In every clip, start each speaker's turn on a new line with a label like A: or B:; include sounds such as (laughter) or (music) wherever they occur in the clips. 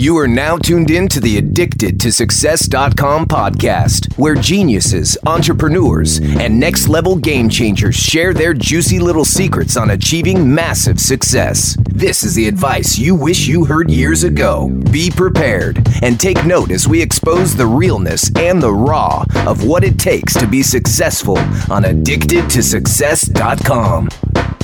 A: You are now tuned in to the Addicted to Success.com podcast, where geniuses, entrepreneurs, and next level game changers share their juicy little secrets on achieving massive success. This is the advice you wish you heard years ago. Be prepared and take note as we expose the realness and the raw of what it takes to be successful on Addicted to Success.com.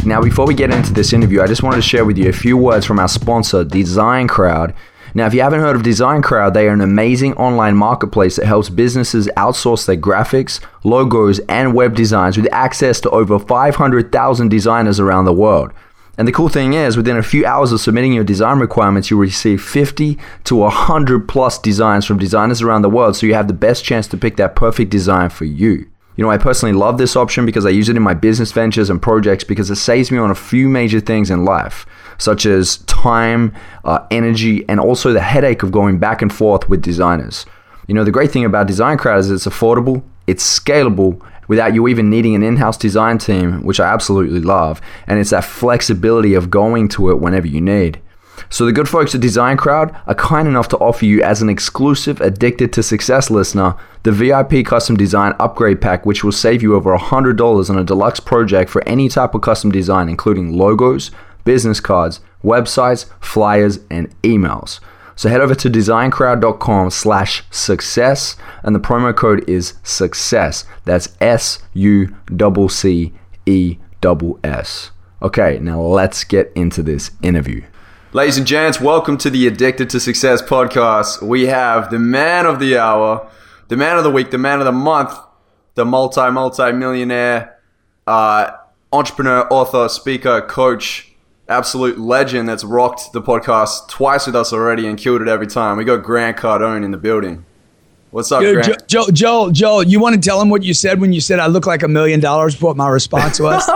B: Now, before we get into this interview, I just wanted to share with you a few words from our sponsor, Design Crowd. Now, if you haven't heard of Design Crowd, they are an amazing online marketplace that helps businesses outsource their graphics, logos, and web designs with access to over 500,000 designers around the world. And the cool thing is, within a few hours of submitting your design requirements, you'll receive 50 to 100 plus designs from designers around the world, so you have the best chance to pick that perfect design for you. You know, I personally love this option because I use it in my business ventures and projects because it saves me on a few major things in life such as time, uh, energy, and also the headache of going back and forth with designers. You know, the great thing about Design Crowd is it's affordable, it's scalable, without you even needing an in-house design team, which I absolutely love, and it's that flexibility of going to it whenever you need. So the good folks at Design Crowd are kind enough to offer you as an exclusive Addicted to Success listener the VIP custom design upgrade pack which will save you over $100 on a deluxe project for any type of custom design including logos, business cards, websites, flyers, and emails. So head over to designcrowd.com slash success and the promo code is success. That's S U C E S. Okay, now let's get into this interview. Ladies and gents, welcome to the Addicted to Success podcast. We have the man of the hour, the man of the week, the man of the month, the multi multi millionaire, uh, entrepreneur, author, speaker, coach, absolute legend that's rocked the podcast twice with us already and killed it every time. We got Grant Cardone in the building. What's up, Dude, Grant?
C: Joe, Joe, Joe, you want to tell him what you said when you said I look like a million dollars? What my response (laughs) was?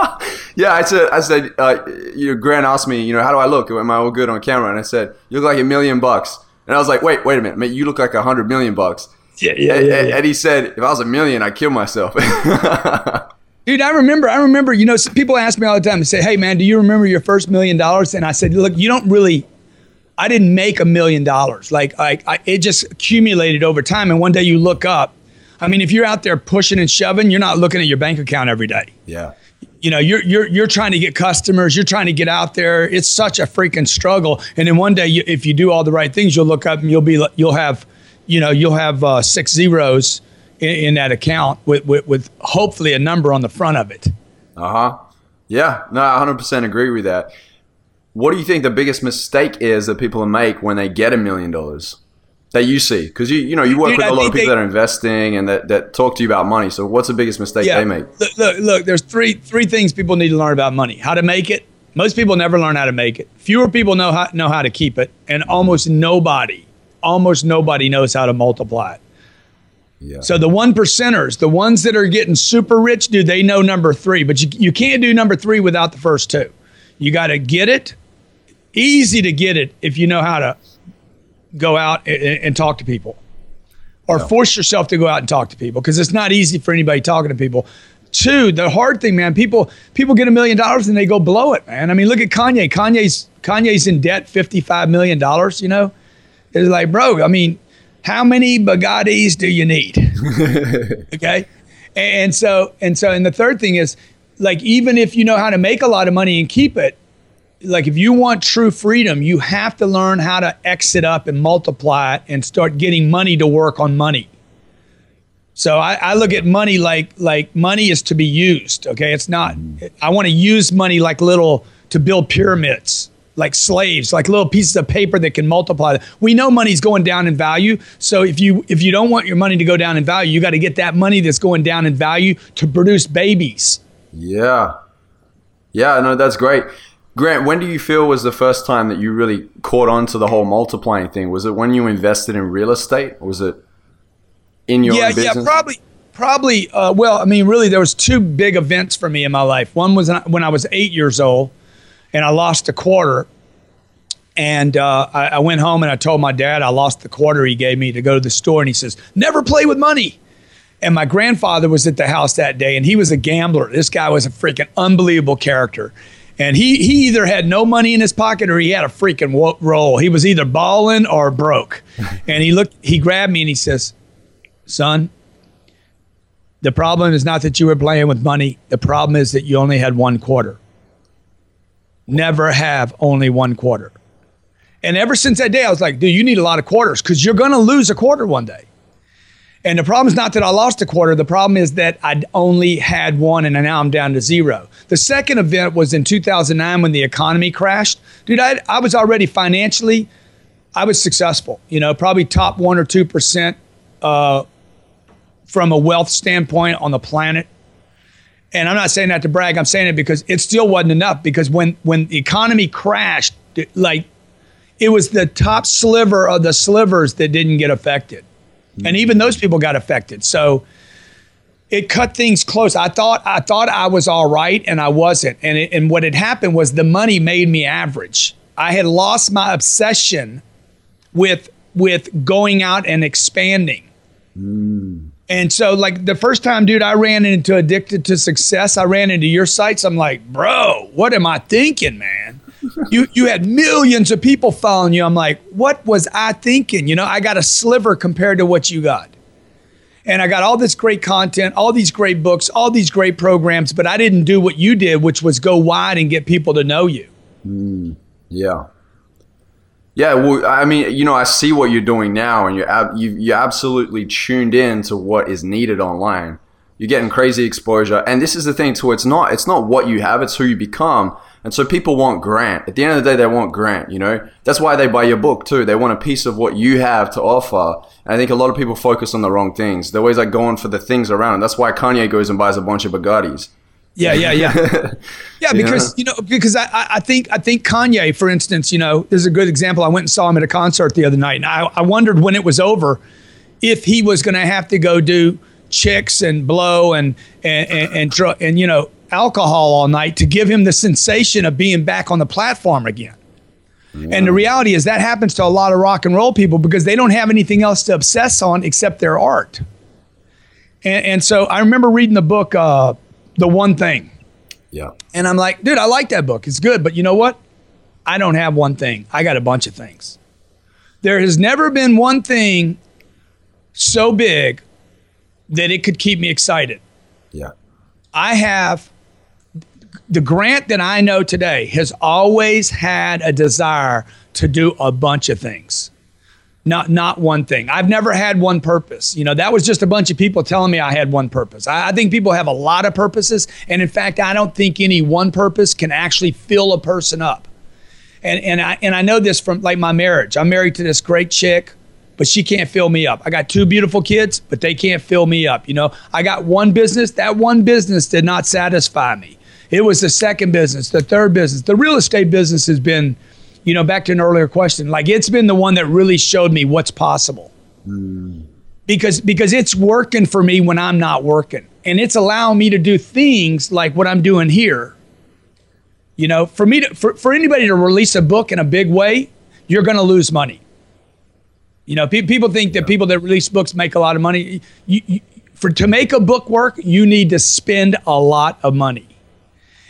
B: yeah, I said, I said, uh, you know, Grant asked me, you know, how do I look? Am I all good on camera? And I said, you look like a million bucks. And I was like, wait, wait a minute, mate, you look like a hundred million bucks.
C: Yeah, yeah,
B: and,
C: yeah, yeah.
B: And he said, if I was a million, I'd kill myself. (laughs) (laughs)
C: Dude, I remember. I remember. You know, people ask me all the time. They say, "Hey, man, do you remember your first million dollars?" And I said, "Look, you don't really. I didn't make a million dollars. Like, I, I, it just accumulated over time. And one day you look up. I mean, if you're out there pushing and shoving, you're not looking at your bank account every day.
B: Yeah.
C: You know, you're you're you're trying to get customers. You're trying to get out there. It's such a freaking struggle. And then one day, you, if you do all the right things, you'll look up and you'll be you'll have, you know, you'll have uh, six zeros in, in that account with, with, with hopefully a number on the front of it.
B: Uh huh. Yeah, no, I 100% agree with that. What do you think the biggest mistake is that people make when they get a million dollars that you see? Because you you know you work Dude, with a lot of people they, that are investing and that, that talk to you about money. So what's the biggest mistake yeah, they make?
C: Look, look, look, there's three three things people need to learn about money: how to make it. Most people never learn how to make it. Fewer people know how know how to keep it, and almost nobody, almost nobody knows how to multiply it. Yeah. So the one percenters, the ones that are getting super rich, do they know number three? But you, you can't do number three without the first two. You got to get it. Easy to get it if you know how to go out and, and talk to people, or no. force yourself to go out and talk to people because it's not easy for anybody talking to people. Two, the hard thing, man. People people get a million dollars and they go blow it, man. I mean, look at Kanye. Kanye's Kanye's in debt, fifty five million dollars. You know, it's like, bro. I mean how many Bugattis do you need? (laughs) okay. And so, and so, and the third thing is like, even if you know how to make a lot of money and keep it, like if you want true freedom, you have to learn how to exit up and multiply it and start getting money to work on money. So I, I, look at money like like money is to be used. Okay, it's not. I want to use money like little to build pyramids like slaves, like little pieces of paper that can multiply. We know money's going down in value. So if you if you don't want your money to go down in value, you got to get that money that's going down in value to produce babies.
B: Yeah. Yeah, no, that's great. Grant, when do you feel was the first time that you really caught on to the whole multiplying thing? Was it when you invested in real estate? Or was it in your
C: yeah,
B: business?
C: Yeah, probably probably uh, well, I mean, really there was two big events for me in my life. One was when I was 8 years old and I lost a quarter. And uh, I, I, went home and I told my dad I lost the quarter he gave me to go to the store. And he says, Never play with money. And my grandfather was at the house that day and he was a gambler. This guy was a freaking unbelievable character. And he, he either had no money in his pocket or he had a freaking wo- roll. He was either balling or broke. (laughs) and he looked, he grabbed me and he says, Son, the problem is not that you were playing with money. The problem is that you only had one quarter. Never have only one quarter. And ever since that day, I was like, dude, you need a lot of quarters because you're going to lose a quarter one day. And the problem is not that I lost a quarter. The problem is that I only had one and now I'm down to zero. The second event was in 2009 when the economy crashed. Dude, I, I was already financially, I was successful, you know, probably top one or 2% uh, from a wealth standpoint on the planet. And I'm not saying that to brag. I'm saying it because it still wasn't enough. Because when when the economy crashed, like it was the top sliver of the slivers that didn't get affected. And even those people got affected. So it cut things close. I thought I thought I was all right and I wasn't. And it, and what had happened was the money made me average. I had lost my obsession with with going out and expanding. Mm. And so like the first time dude I ran into addicted to success, I ran into your sites. I'm like, "Bro, what am I thinking, man?" (laughs) you you had millions of people following you. I'm like, what was I thinking? You know, I got a sliver compared to what you got. And I got all this great content, all these great books, all these great programs, but I didn't do what you did, which was go wide and get people to know you.
D: Mm, yeah. Yeah, well, I mean, you know, I see what you're doing now, and you're ab- you you absolutely tuned in to what is needed online. You're getting crazy exposure, and this is the thing too. It's not it's not what you have; it's who you become. And so people want Grant. At the end of the day, they want Grant. You know, that's why they buy your book too. They want a piece of what you have to offer. And I think a lot of people focus on the wrong things. They're always like going for the things around. That's why Kanye goes and buys a bunch of Bugattis.
C: Yeah, yeah, (laughs) yeah. Yeah, because you know, because I, I- think I think Kanye, for instance, you know, there's a good example. I went and saw him at a concert the other night, and I, I wondered when it was over if he was going to have to go do chicks and blow and and and and, dr- and you know alcohol all night to give him the sensation of being back on the platform again. And the reality is that happens to a lot of rock and roll people because they don't have anything else to obsess on except their art. And, and so I remember reading the book, uh, The One Thing.
D: Yeah.
C: And I'm like, dude, I like that book. It's good. But you know what? I don't have one thing. I got a bunch of things. There has never been one thing so big that it could keep me excited.
D: Yeah.
C: I have the grant that I know today has always had a desire to do a bunch of things. Not not one thing. I've never had one purpose. You know, that was just a bunch of people telling me I had one purpose. I, I think people have a lot of purposes, and in fact, I don't think any one purpose can actually fill a person up. And and I and I know this from like my marriage. I'm married to this great chick, but she can't fill me up. I got two beautiful kids, but they can't fill me up. You know, I got one business. That one business did not satisfy me. It was the second business, the third business. The real estate business has been, you know, back to an earlier question. Like it's been the one that really showed me what's possible. Hmm. Because because it's working for me when I'm not working. And it's allowing me to do things like what I'm doing here. You know, for me to for, for anybody to release a book in a big way, you're going to lose money. You know, pe- people think that people that release books make a lot of money. You, you, for to make a book work, you need to spend a lot of money.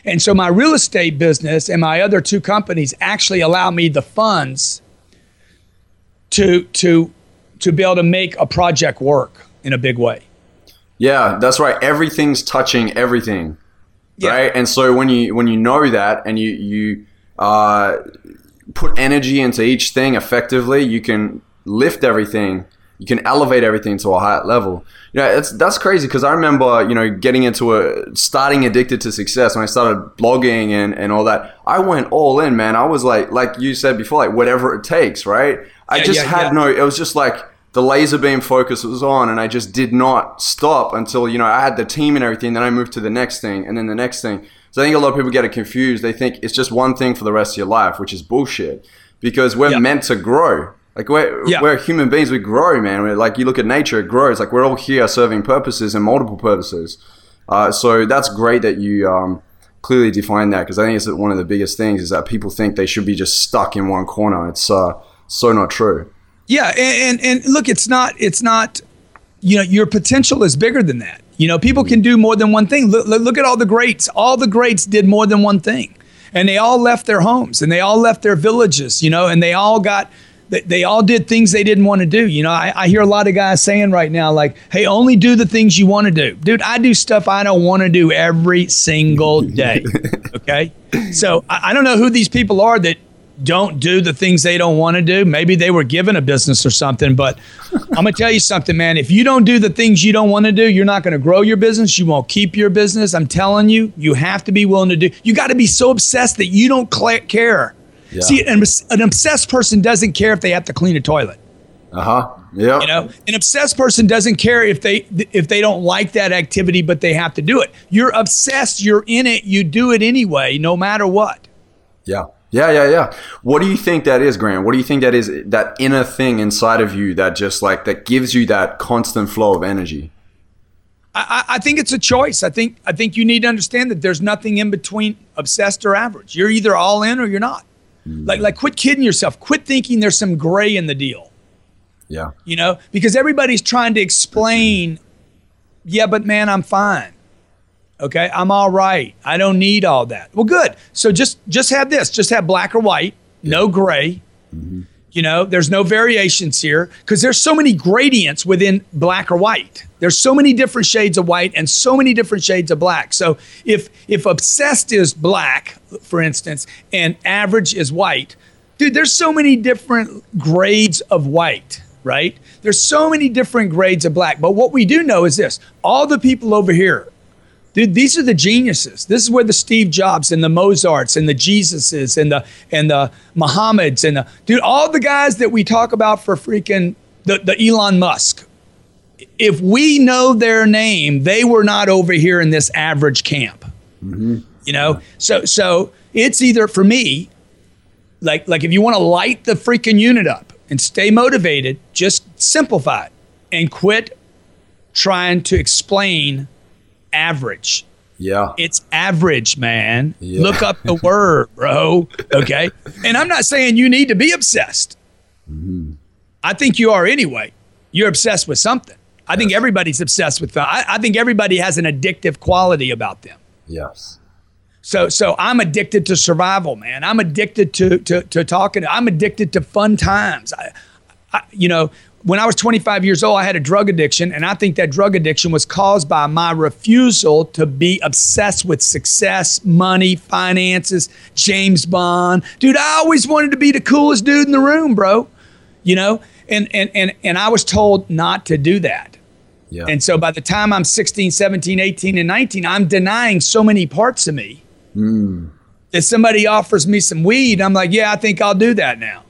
C: And so my real estate business and my other two companies actually allow me the funds to to to be able to make a project work in a big way.
D: Yeah, that's right. Everything's touching everything,
C: Yeah.
D: right? And so when you when you know that and you you uh, put energy into each thing effectively, you can lift everything. You can elevate everything to a higher level. You know, it's that's crazy because I remember you know getting into a starting addicted to success when I started blogging and and all that. I went all in, man. I was like like you said before, like whatever it takes, right? I
C: Yeah,
D: just
C: yeah,
D: had
C: yeah.
D: no. It was just like the laser beam focus was on and I just did not stop until, you know, I had the team and everything. Then I moved to the next thing and then the next thing. So I think a lot of people get it confused. They think it's just one thing for the rest of your life, which is bullshit because we're meant to grow. Like we're,
C: Yeah.
D: we're human beings. We grow, man. We're, like you look at nature, it grows. Like we're all here serving purposes and multiple purposes. Uh, so that's great that you um, clearly define that because I think it's one of the biggest things is that people think they should be just stuck in one corner. It's uh, so not true.
C: Yeah, and, and and look, it's not it's not you know your potential is bigger than that. You know, people can do more than one thing. Look, look look at all the greats. All the greats did more than one thing. and they all left their homes and they all left their villages, you know, and they all got they, they all did things they didn't want to do. You know, I, I hear a lot of guys saying right now, like, hey, only do the things you want to do. Dude, I do stuff I don't want to do every single day. (laughs) okay. So I, I don't know who these people are that don't do the things they don't want to do. Maybe they were given a business or something, but I'm going to tell you something, man. If you don't do the things you don't want to do, you're not going to grow your business. You won't keep your business. I'm telling you, you have to be willing to do. You got to be so obsessed that you don't care. Yeah. See, an, an obsessed person doesn't care if they have to clean a toilet.
D: Uh huh. Yeah.
C: You know, an obsessed person doesn't care if they if they don't like that activity, but they have to do it. You're obsessed. You're in it. You do it anyway, no matter what.
D: Yeah. Yeah, yeah, yeah. What do you think that is, Grant? What do you think that is that inner thing inside of you that just like that gives you that constant flow of energy?
C: I, I think it's a choice. I think I think you need to understand that there's nothing in between obsessed or average. You're either all in or you're not. Mm. Like like quit kidding yourself. Quit thinking there's some gray in the deal.
D: Yeah.
C: You know, because everybody's trying to explain, yeah, but man, I'm fine. Okay, I'm all right. I don't need all that. Well, good. So just just have this. Just have black or white, no gray. Mm-hmm. You know, there's no variations here because there's so many gradients within black or white. There's so many different shades of white and so many different shades of black. So if if obsessed is black, for instance, and average is white, dude, there's so many different grades of white, right? There's so many different grades of black. But what we do know is this: all the people over here Dude, these are the geniuses. This is where the Steve Jobs and the Mozarts and the Jesuses and the and the Muhammads and the dude, all the guys that we talk about for freaking the, the Elon Musk. If we know their name, they were not over here in this average camp. Mm-hmm. You know, so so it's either for me, like like if you want to light the freaking unit up and stay motivated, just simplify it and quit trying to explain average.
D: Yeah.
C: It's average, man. Yeah. Look up the word, bro. Okay. and I'm not saying you need to be obsessed. Mm-hmm. I think you are anyway. You're obsessed with something. I yes. think everybody's obsessed with I, I think everybody has an addictive quality about them.
D: Yes.
C: So so I'm addicted to survival, man. I'm addicted to to, to talking. I'm addicted to fun times. I, I, you know, when I was 25 years old, I had a drug addiction, and I think that drug addiction was caused by my refusal to be obsessed with success, money, finances, James Bond. Dude, I always wanted to be the coolest dude in the room, bro. You know, and and and and I was told not to do that. Yeah. And so by the time I'm 16, 17, 18, and 19, I'm denying so many parts of me. Mm. If somebody offers me some weed, I'm like, yeah, I think I'll do that now.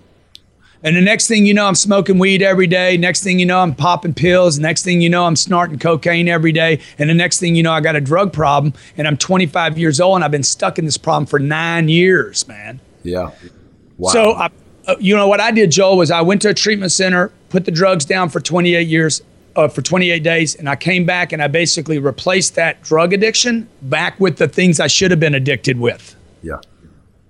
C: And the next thing you know, I'm smoking weed every day. Next thing you know, I'm popping pills. Next thing you know, I'm snorting cocaine every day. And the next thing you know, I got a drug problem. And I'm 25 years old and I've been stuck in this problem for nine years, man.
D: Yeah. Wow.
C: So, I, uh, you know, what I did, Joel, was I went to a treatment center, put the drugs down for 28 years, uh, for 28 days, and I came back and I basically replaced that drug addiction back with the things I should have been addicted with.
D: Yeah.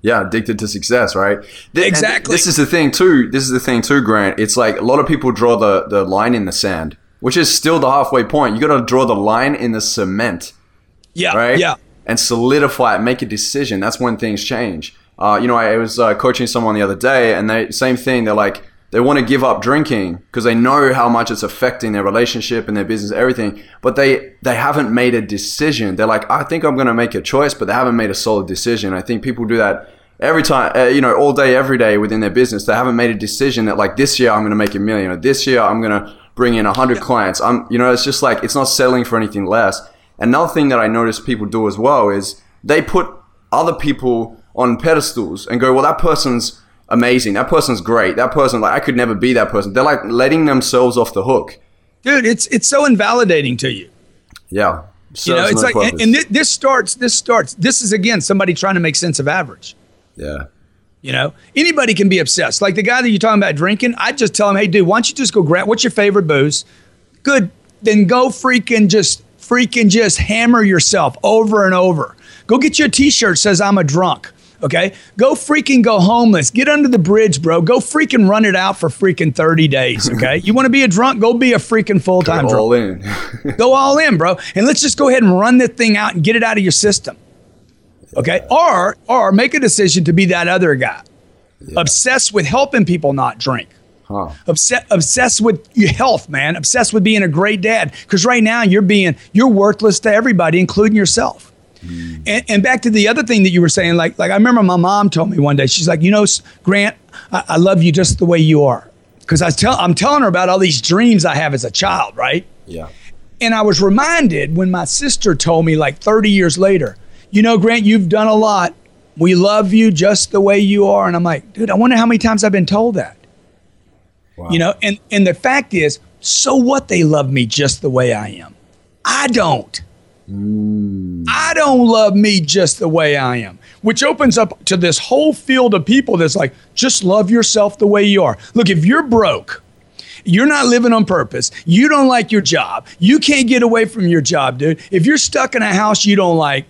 D: Yeah, addicted to success, right?
C: Th- exactly.
D: This is the thing too. This is the thing too, Grant. It's like a lot of people draw the the line in the sand, which is still the halfway point. You got to draw the line in the cement.
C: Yeah.
D: Right.
C: Yeah.
D: And solidify it. Make a decision. That's when things change. Uh, you know, I, I was uh, coaching someone the other day, and they same thing. They're like, they want to give up drinking because they know how much it's affecting their relationship and their business, everything. But they they haven't made a decision. They're like, I think I'm going to make a choice, but they haven't made a solid decision. I think people do that every time, uh, you know, all day, every day within their business. They haven't made a decision that like this year I'm going to make a million, or this year I'm going to bring in hundred clients. I'm, you know, it's just like it's not selling for anything less. Another thing that I notice people do as well is they put other people on pedestals and go, well, that person's amazing. That person's great. That person, like, I could never be that person. They're like letting themselves off the hook.
C: Dude, it's it's so invalidating to you.
D: Yeah.
C: you know, it's like, and, and, this starts. This starts. This is again somebody trying to make sense of average.
D: Yeah.
C: You know, anybody can be obsessed. Like the guy that you're talking about drinking, I just tell him, hey, dude, why don't you just go grab what's your favorite booze? Good. Then go freaking just freaking just hammer yourself over and over. Go get your t-shirt says I'm a drunk. Okay. Go freaking go homeless. Get under the bridge, bro. Go freaking run it out for freaking 30 days. Okay. you want to be a drunk? Go be a freaking full time drunk.
D: All in. (laughs)
C: go all in, bro. And let's just go ahead and run this thing out and get it out of your system. Okay. Or or make a decision to be that other guy. Obsessed with helping people not drink.
D: Huh.
C: Obsessed, obsessed with your health, man. Obsessed with being a great dad. Because right now you're being you're worthless to everybody, including yourself. And, and back to the other thing that you were saying, like like I remember my mom told me one day, she's like, you know, Grant, I, I love you just the way you are. Because I tell I'm telling her about all these dreams I have as a child, right?
D: Yeah.
C: And I was reminded when my sister told me, like 30 years later, you know, Grant, you've done a lot. We love you just the way you are. And I'm like, dude, I wonder how many times I've been told that. Wow. You know, and, and the fact is, so what they love me just the way I am. I don't. Mm. I don't love me just the way I am, which opens up to this whole field of people that's like, just love yourself the way you are. Look, if you're broke, you're not living on purpose. You don't like your job. You can't get away from your job, dude. If you're stuck in a house you don't like,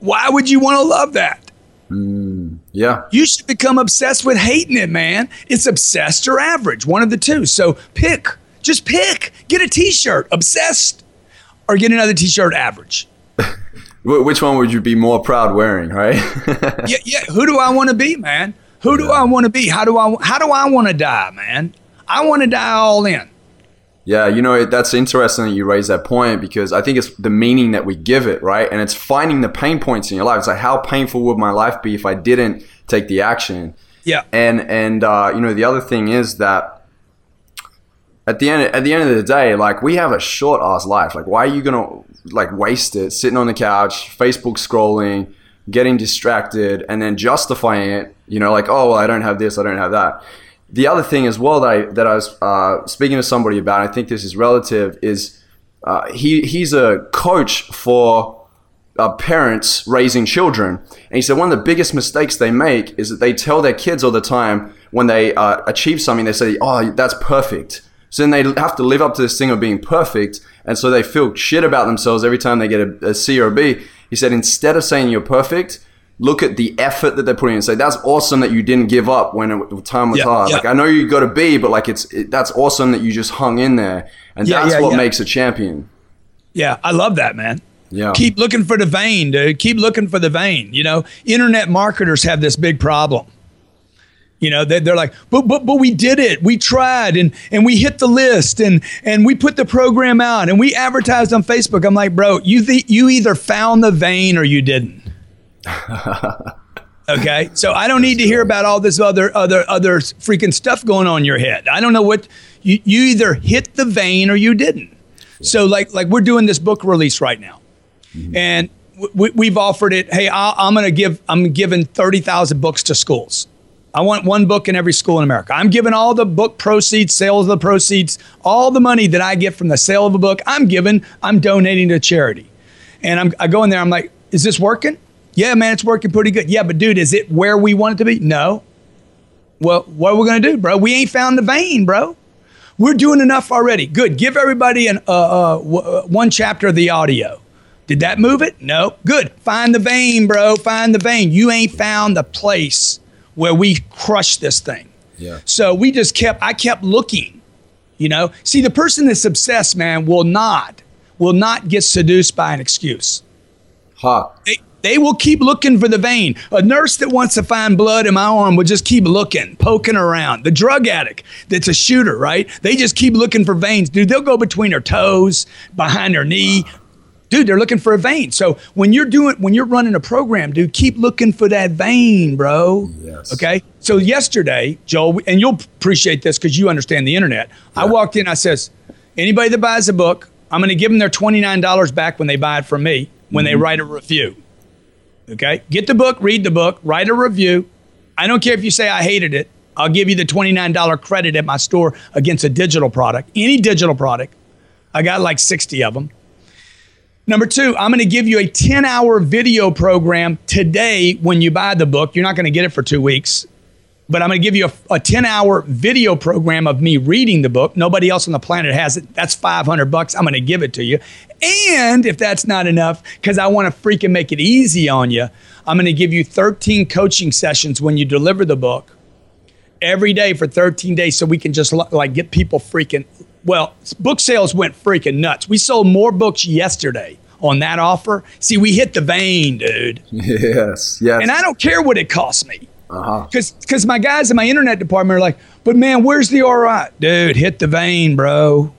C: why would you want to love that?
D: Mm, yeah.
C: You should become obsessed with hating it, man. It's obsessed or average, one of the two. So pick, just pick. Get a t shirt, obsessed, or get another t shirt, average.
D: Which one would you be more proud wearing, right? (laughs)
C: Yeah, yeah. Who do I want to be, man? Who do I want to be? How do I how do I want to die, man? I want to die all in.
D: Yeah, you know, that's interesting that you raise that point because I think it's the meaning that we give it, right? And it's finding the pain points in your life. It's like, how painful would my life be if I didn't take the action?
C: Yeah.
D: And and uh, you know, the other thing is that at the end at the end of the day, like we have a short ass life. Like, why are you gonna like waste it sitting on the couch, Facebook scrolling, getting distracted, and then justifying it? You know, like, oh, well, I don't have this, I don't have that. The other thing as well that I that I was uh, speaking to somebody about, I think this is relative, is uh, he he's a coach for uh, parents raising children. And he said one of the biggest mistakes they make is that they tell their kids all the time when they uh, achieve something, they say, oh, that's perfect. So then they have to live up to this thing of being perfect. And so they feel shit about themselves every time they get a, a C or a B. He said, instead of saying you're perfect, look at the effort that they're putting in and say, that's awesome that you didn't give up when it, the time was
C: Yeah,
D: hard.
C: yeah.
D: Like, I know you got a B, but like, it's, it, that's awesome that you just hung in there. And
C: Yeah,
D: that's what makes a champion.
C: Yeah, I love that, man.
D: Yeah.
C: Keep looking for the vein, dude. Keep looking for the vein. You know, internet marketers have this big problem. You know, they, they're like, but but but we did it. We tried and and we hit the list and and we put the program out and we advertised on Facebook. I'm like, bro, you th- you either found the vein or you didn't. (laughs) Okay, so I don't need to hear about all this other other other freaking stuff going on in your head. I don't know what you you either hit the vein or you didn't. So like like we're doing this book release right now, mm-hmm. and w- we've offered it. Hey, i I'm going to give I'm giving thirty thousand books to schools. I want one book in every school in America. I'm giving all the book proceeds, sales of the proceeds, all the money that I get from the sale of a book. I'm giving. I'm donating to charity, and I'm I go in there. I'm like, is this working? Yeah, man, it's working pretty good. Yeah, but dude, is it where we want it to be? No. Well, what are we gonna do, bro? We ain't found the vein, bro. We're doing enough already. Good. Give everybody an uh, uh, w- uh, one chapter of the audio. Did that move it? No. Good. Find the vein, bro. Find the vein. You ain't found the place where we crush this thing.
D: Yeah.
C: So we just kept. I kept looking. You know. See, the person that's obsessed, man, will not will not get seduced by an excuse.
D: Ha.
C: They, they will keep looking for the vein. A nurse that wants to find blood in my arm will just keep looking, poking around. The drug addict that's a shooter, right? They just keep looking for veins. Dude, they'll go between their toes, behind their knee. Dude, they're looking for a vein. So when you're doing when you're running a program, dude, keep looking for that vein, bro.
D: Yes.
C: Okay. So yesterday, Joel, and you'll appreciate this because you understand the internet. I walked in, I says, anybody that buys a book, I'm going to give them their $29 back when they buy it from me when they mm-hmm. write a review. Okay. Get the book, read the book, write a review. I don't care if you say I hated it. I'll give you the $29 credit at my store against a digital product, any digital product. I got like 60 of them. Number two, I'm going to give you a 10 hour video program today when you buy the book. You're not going to get it for two weeks, but I'm going to give you a, a 10 hour video program of me reading the book. Nobody else on the planet has it. That's 500 bucks. I'm going to give it to you. And if that's not enough, because I want to freaking make it easy on you, I'm going to give you 13 coaching sessions when you deliver the book every day for 13 days so we can just like get people freaking well book sales went freaking nuts we sold more books yesterday on that offer. See, we hit the vein, dude.
D: Yes. Yes.
C: And I don't care what it costs me.
D: uh-huh.
C: Because because my guys in my internet department are like, but man, where's the ROI? Dude, hit the vein, bro.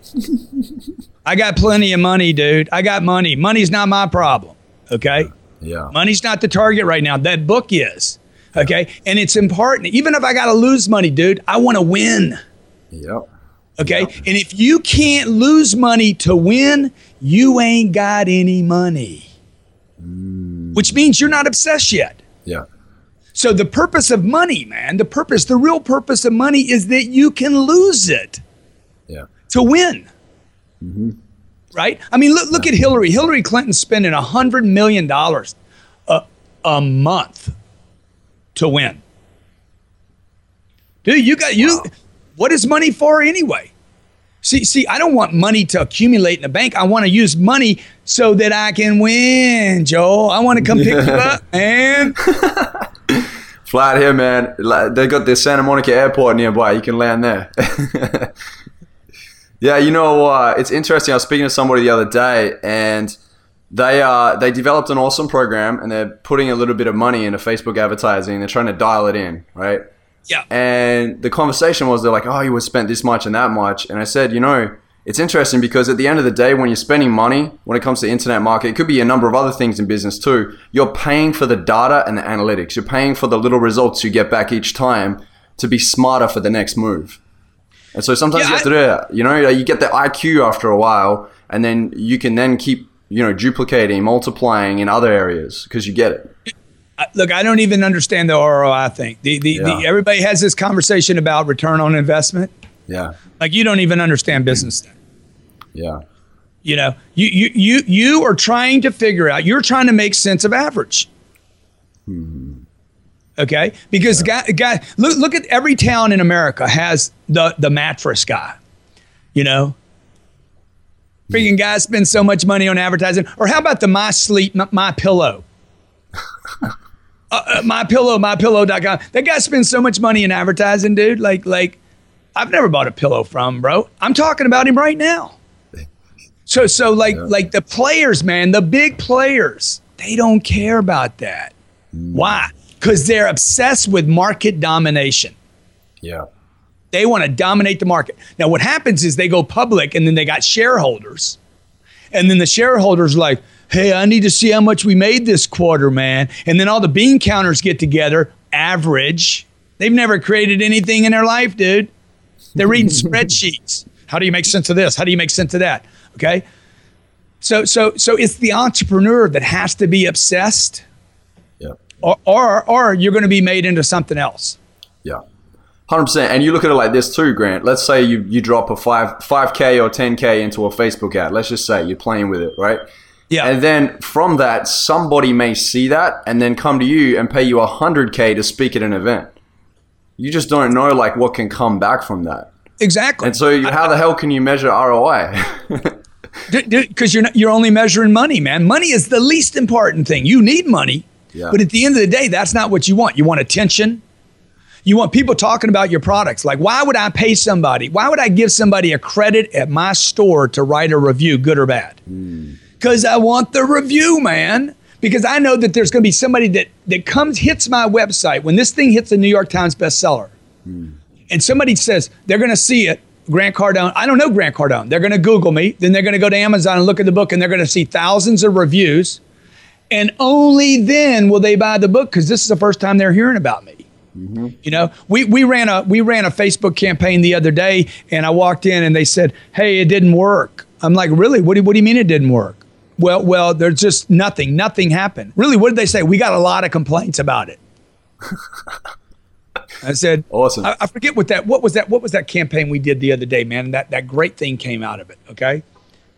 C: (laughs) I got plenty of money, dude. I got money. Money's not my problem. Okay.
D: Yeah.
C: Money's not the target right now. That book is. Okay. And it's important. Even if I got to lose money, dude, I want to win.
D: Yep.
C: Okay. And if you can't lose money to win, you ain't got any money, which means you're not obsessed yet.
D: Yeah.
C: So the purpose of money, man, the purpose, the real purpose of money is that you can lose it
D: Yeah.
C: to win. Mm-hmm. Right? I mean, look, look at Hillary. Hillary Clinton spending a hundred million dollars a, a month to win. Dude, you got you. What is money for anyway? See, see, I don't want money to accumulate in the bank. I want to use money so that I can win, Joe. I want to come pick you up, man. (laughs)
D: Fly out here, man. They got the Santa Monica Airport nearby. You can land there. (laughs) yeah, you know, uh, it's interesting. I was speaking to somebody the other day, and they uh, they developed an awesome program, and they're putting a little bit of money into Facebook advertising. They're trying to dial it in, right?
C: Yeah.
D: And the conversation was they're like, oh, you would spent this much and that much. And I said, you know, it's interesting because at the end of the day, when you're spending money, when it comes to internet market, it could be a number of other things in business too. You're paying for the data and the analytics. You're paying for the little results you get back each time to be smarter for the next move. And so sometimes
C: Yeah,
D: you have to do that. You know, you get the IQ after a while, and then you can then keep, you know, duplicating, multiplying in other areas because you get it.
C: Look, I don't even understand the ROI thing. The, the,
D: Yeah.
C: the, everybody has this conversation about return on investment.
D: Yeah.
C: Like you don't even understand business.
D: Yeah.
C: You know, you you you you are trying to figure out. You're trying to make sense of average. Hmm. Okay, because guy, guy, look look at every town in America has the the mattress guy. You know, freaking guys spend so much money on advertising. Or how about the my sleep my, my pillow? (laughs) uh, uh, my pillow, mypillow.com. That guy spends so much money in advertising, dude. Like, like, I've never bought a pillow from, bro. I'm talking about him right now. So, so like, like the players, man, the big players, they don't care about that. Why? Because they're obsessed with market domination.
D: Yeah.
C: They want to dominate the market. Now, what happens is they go public and then they got shareholders. And then the shareholders are like, hey, I need to see how much we made this quarter, man. And then all the bean counters get together, average. They've never created anything in their life, dude. They're reading (laughs) spreadsheets. How do you make sense of this? How do you make sense of that? Okay. So, so, so it's the entrepreneur that has to be obsessed,
D: Yeah.
C: or, or, or you're going to be made into something else.
D: Yeah. Hundred percent, and you look at it like this too, Grant. Let's say you, you drop a five five k or ten k into a Facebook ad. Let's just say you're playing with it, right?
C: Yeah.
D: And then from that, somebody may see that and then come to you and pay you a hundred k to speak at an event. You just don't know like what can come back from that.
C: exactly.
D: And so, you, how the hell can you measure ROI?
C: because (laughs) you're not, you're only measuring money, man. Money is the least important thing. You need money,
D: Yeah.
C: but at the end of the day, that's not what you want. You want attention. You want people talking about your products. Like, why would I pay somebody? Why would I give somebody a credit at my store to write a review, good or bad? Because I want the review, man. Because I know that there's going to be somebody that that comes hits my website when this thing hits the New York Times bestseller and somebody says they're going to see it, Grant Cardone. I don't know Grant Cardone. They're going to Google me. Then they're going to go to Amazon and look at the book, and they're going to see thousands of reviews. And only then will they buy the book because this is the first time they're hearing about me. You know, we, we ran a we ran a Facebook campaign the other day, and I walked in and they said, "Hey, it didn't work." I'm like, "Really? What do, what do you mean it didn't work?" Well, well, there's just nothing. Nothing happened. Really, what did they say? We got a lot of complaints about it. (laughs) I said,
D: Awesome.
C: I, I forget what that what was that what was that campaign we did the other day, man. That that great thing came out of it. Okay.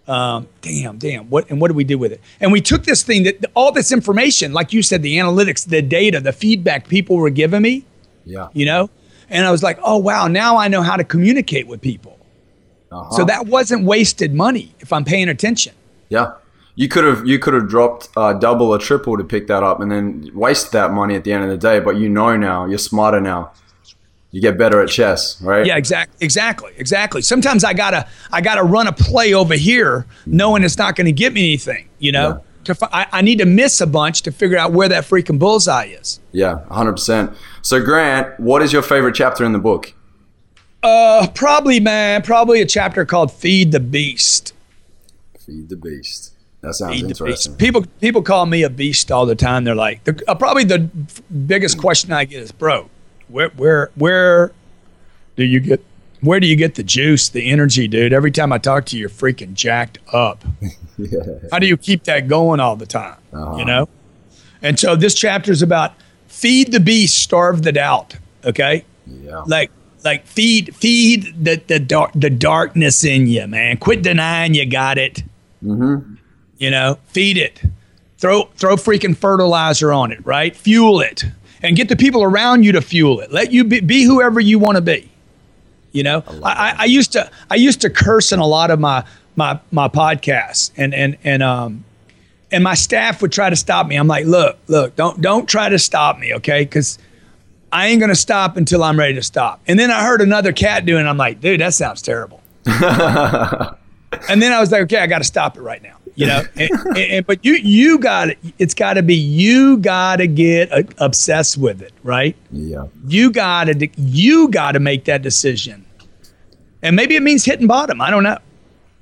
C: Um, damn, damn. What and what did we do with it? And we took this thing that all this information, like you said, the analytics, the data, the feedback people were giving me,
D: yeah.
C: you know, and I was like, oh wow, now I know how to communicate with people.
D: Uh-huh.
C: So that wasn't wasted money if I'm paying attention.
D: Yeah. You could have you could have dropped uh, double or triple to pick that up and then waste that money at the end of the day. But you know now, you're smarter now. You get better at chess, right?
C: Yeah, exactly, exactly, exactly. Sometimes I gotta, I gotta run a play over here, knowing it's not going to get me anything. You know. To I, I need to miss a bunch to figure out where that freaking bullseye is.
D: Yeah, 100%. So, Grant, what is your favorite chapter in the book?
C: Uh, probably, man, probably a chapter called "Feed the Beast."
D: Feed the beast. That sounds
C: Feed
D: interesting.
C: People, people call me a beast all the time. They're like, the, uh, probably the biggest question I get is, "Bro, where, where, where do you get?" Where do you get the juice, the energy, dude? Every time I talk to you, you're freaking jacked up. (laughs) How do you keep that going all the time? You know? And so this chapter is about feed the beast, starve the doubt. Okay?
D: Yeah.
C: Like like feed feed the the dark the darkness in you, man. Quit denying you got it. Mm-hmm. You know, feed it. Throw throw freaking fertilizer on it, right? Fuel it. And get the people around you to fuel it. Let you be, be whoever you want to be. You know, I, I, I used to I used to curse in a lot of my my my podcasts, and and and um and my staff would try to stop me. I'm like, look, look, don't don't try to stop me, okay? Because I ain't gonna stop until I'm ready to stop. And then I heard another cat doing. I'm like, dude, that sounds terrible. (laughs) and then I was like, okay, I got to stop it right now. You know, (laughs) and, and, but you you got to It's got to be you got to get uh, obsessed with it, right?
D: Yeah.
C: You got to you got to make that decision. And maybe it means hitting bottom. I don't know.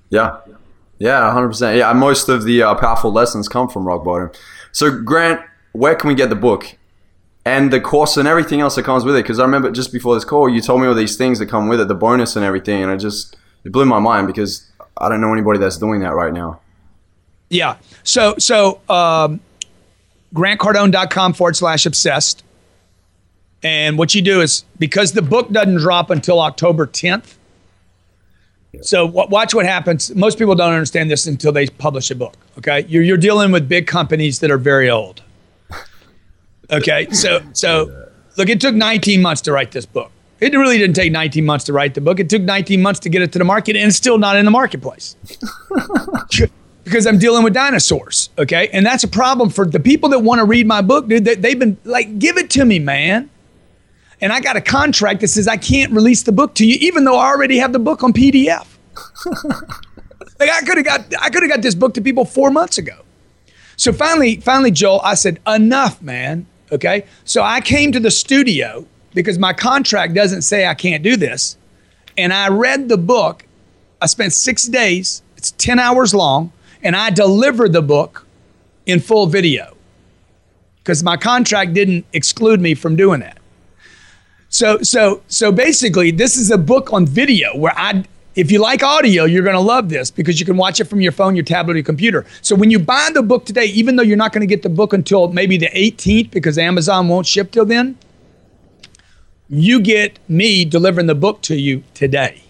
D: Yeah. Yeah, 100%. Yeah, most of the uh, powerful lessons come from rock bottom. So, Grant, where can we get the book? And the course and everything else that comes with it? Because I remember just before this call, you told me all these things that come with it, the bonus and everything. And it just, it blew my mind because I don't know anybody that's doing that right now.
C: Yeah. So so um, grantcardone.com forward slash obsessed. And what you do is because the book doesn't drop until October 10th. So w- watch what happens. Most people don't understand this until they publish a book. Okay, you're you're dealing with big companies that are very old. (laughs) Okay, so so look, it took 19 months to write this book. It really didn't take 19 months to write the book. It took 19 months to get it to the market, and it's still not in the marketplace (laughs) because I'm dealing with dinosaurs. Okay, and that's a problem for the people that want to read my book, dude. They, they've been like, give it to me, man. And I got a contract that says I can't release the book to you, even though I already have the book on PDF. (laughs) like I could have got, I could have got this book to people four months ago. So finally, finally, Joel, I said, enough, man. Okay. So I came to the studio because my contract doesn't say I can't do this. And I read the book. I spent six days, it's 10 hours long, and I delivered the book in full video because my contract didn't exclude me from doing that. So, so, so basically, this is a book on video where I, if you like audio, you're going to love this because you can watch it from your phone, your tablet, your computer. So when you buy the book today, even though you're not going to get the book until maybe the 18th because Amazon won't ship till then, you get me delivering the book to you today.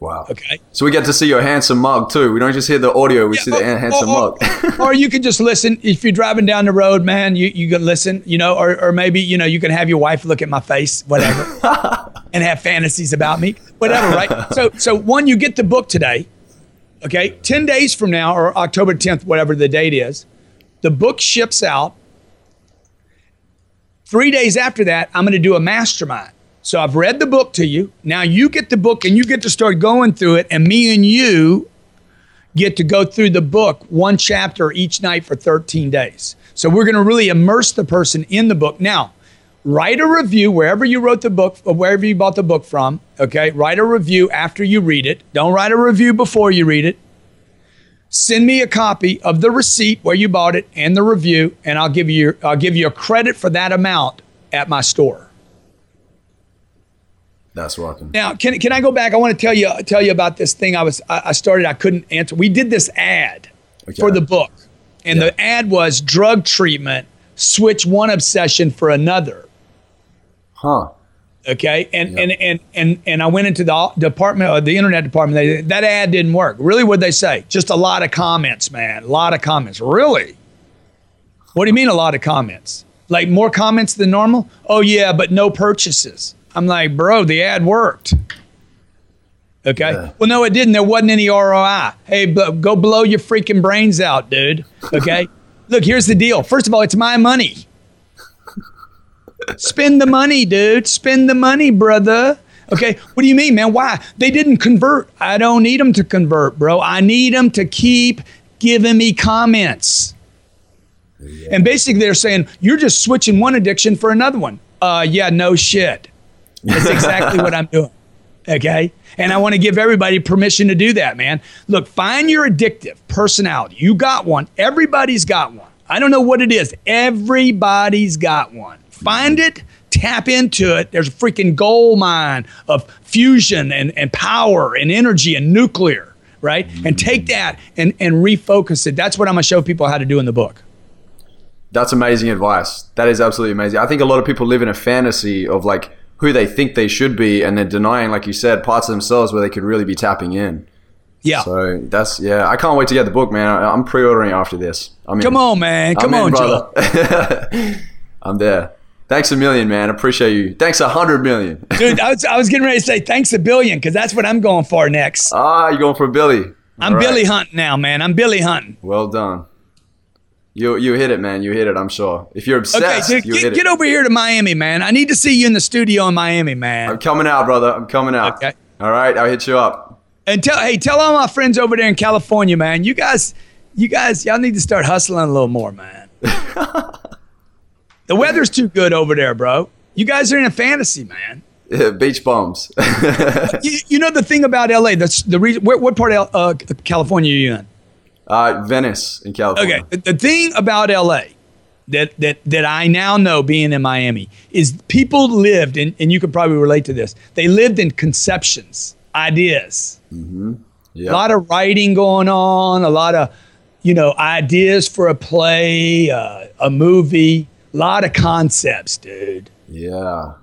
D: Wow.
C: Okay.
D: So we get to see your handsome mug too. We don't just hear the audio, we see the oh,
C: or-
D: handsome
C: or,
D: mug. (laughs)
C: or you can just listen if you're driving down the road, man. You you can listen, you know, or or maybe you know you can have your wife look at my face, whatever, (laughs) and have fantasies about me, whatever, right? (laughs) So so one, you get the book today, okay. Ten days from now, or October 10th, whatever the date is, the book ships out. Three days after that, I'm going to do a mastermind. So I've read the book to you. Now you get the book and you get to start going through it, and me and you get to go through the book one chapter each night for 13 days. So we're going to really immerse the person in the book. Now, write a review wherever you wrote the book, or wherever you bought the book from. Okay, write a review after you read it. Don't write a review before you read it. Send me a copy of the receipt where you bought it and the review, and I'll give you I'll give you a credit for that amount at my store.
D: That's rocking.
C: Now, can, can I go back? I want to tell you tell you about this thing I was I, started. I couldn't answer. We did this ad
D: Okay.
C: for the book, and
D: Yeah.
C: the ad was drug treatment. Switch one obsession for another.
D: Huh.
C: Okay, and and and and and I went into the department, uh, the internet department. They, that ad didn't work. Really, what they say? Just a lot of comments, man. A lot of comments. Really? What do you mean a lot of comments? Like more comments than normal? Oh yeah, but no purchases. I'm like, bro, the ad worked. Okay.
D: Yeah.
C: Well, no, it didn't. There wasn't any ROI. Hey, bl- go blow your freaking brains out, dude. Okay. (laughs) Look, here's the deal. First of all, it's my money. Spend the money, dude. Spend the money, brother. Okay, what do you mean, man? Why? They didn't convert. I don't need them to convert, bro. I need them to keep giving me comments. And basically, they're saying, you're just switching one addiction for another one. Uh, yeah, no shit. That's exactly what I'm doing. Okay. And I want to give everybody permission to do that, man. Look, find your addictive personality. You got one. Everybody's got one. I don't know what it is. Everybody's got one. Find it, tap into it. There's a freaking gold mine of fusion and, and power and energy and nuclear, right? And take that and, and refocus it. That's what I'm going to show people how to do in the book.
D: That's amazing advice. That is absolutely amazing. I think a lot of people live in a fantasy of like who they think they should be and then denying, like you said, parts of themselves where they could really be tapping in.
C: Yeah.
D: So that's yeah. I can't wait to get the book, man. I, am pre-ordering after this. I mean,
C: come on, man. Come
D: I'm
C: on,
D: in,
C: Joe. (laughs)
D: I'm there. Thanks a million, man. Appreciate you. Thanks a hundred million.
C: Dude, (laughs) I was, I was getting ready to say thanks a billion because that's what I'm going for next.
D: Ah, you're going for Billy.
C: I'm
D: right.
C: Billy Hunt now, man. I'm Billy hunting.
D: Well done. You you hit it, man. You hit it. I'm sure. If you're
C: Okay,
D: obsessed,
C: dude,
D: you
C: get, get over here to Miami, man. I need to see you in the studio in Miami, man.
D: I'm coming out, brother. I'm coming out.
C: Okay.
D: All right. I'll hit you up.
C: And tell hey, tell all my friends over there in California, man. You guys, you guys, y'all need to start hustling a little more, man. (laughs) the weather's too good over there, bro. You guys are in a fantasy, man.
D: Beach bums. (laughs)
C: You, you know the thing about LA. That's the reason. Where, what part of uh, California are you in?
D: Uh, Venice in California.
C: Okay, the, the thing about LA that that that I now know being in Miami is people lived and, and you could probably relate to this. They lived in conceptions, ideas.
D: Yeah.
C: A lot of writing going on, a lot of you know ideas for a play, uh, a movie, a lot of concepts, dude.
D: Yeah.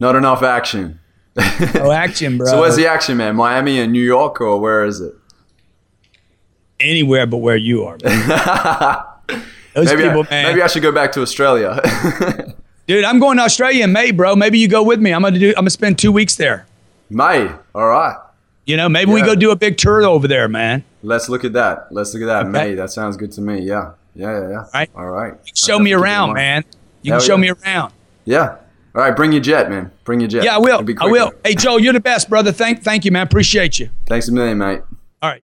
D: Not enough action.
C: No action, bro. (laughs)
D: So where's the action, man? Miami and New York, or where is it?
C: Anywhere but where you are, man. (laughs) Those
D: Maybe,
C: people,
D: I,
C: man.
D: maybe I should go back to Australia. (laughs)
C: Dude, I'm going to Australia in May, bro. Maybe you go with me. I'm gonna do. I'm gonna spend two weeks there.
D: May. All right.
C: You know, maybe we go do a big tour over there, man.
D: Let's look at that. Let's look at that.
C: Okay.
D: May. That sounds good to me. Yeah. Yeah. Yeah. Yeah.
C: Right.
D: All right.
C: Show me
D: definitely keep it in
C: around, man. You
D: Hell
C: can show
D: yeah.
C: me around.
D: Yeah. All right. Bring your jet, man. Bring your jet.
C: Yeah, I will. I will. Hey, Joe, you're the best, brother. Thank, thank you, man. Appreciate you.
D: Thanks a million, mate.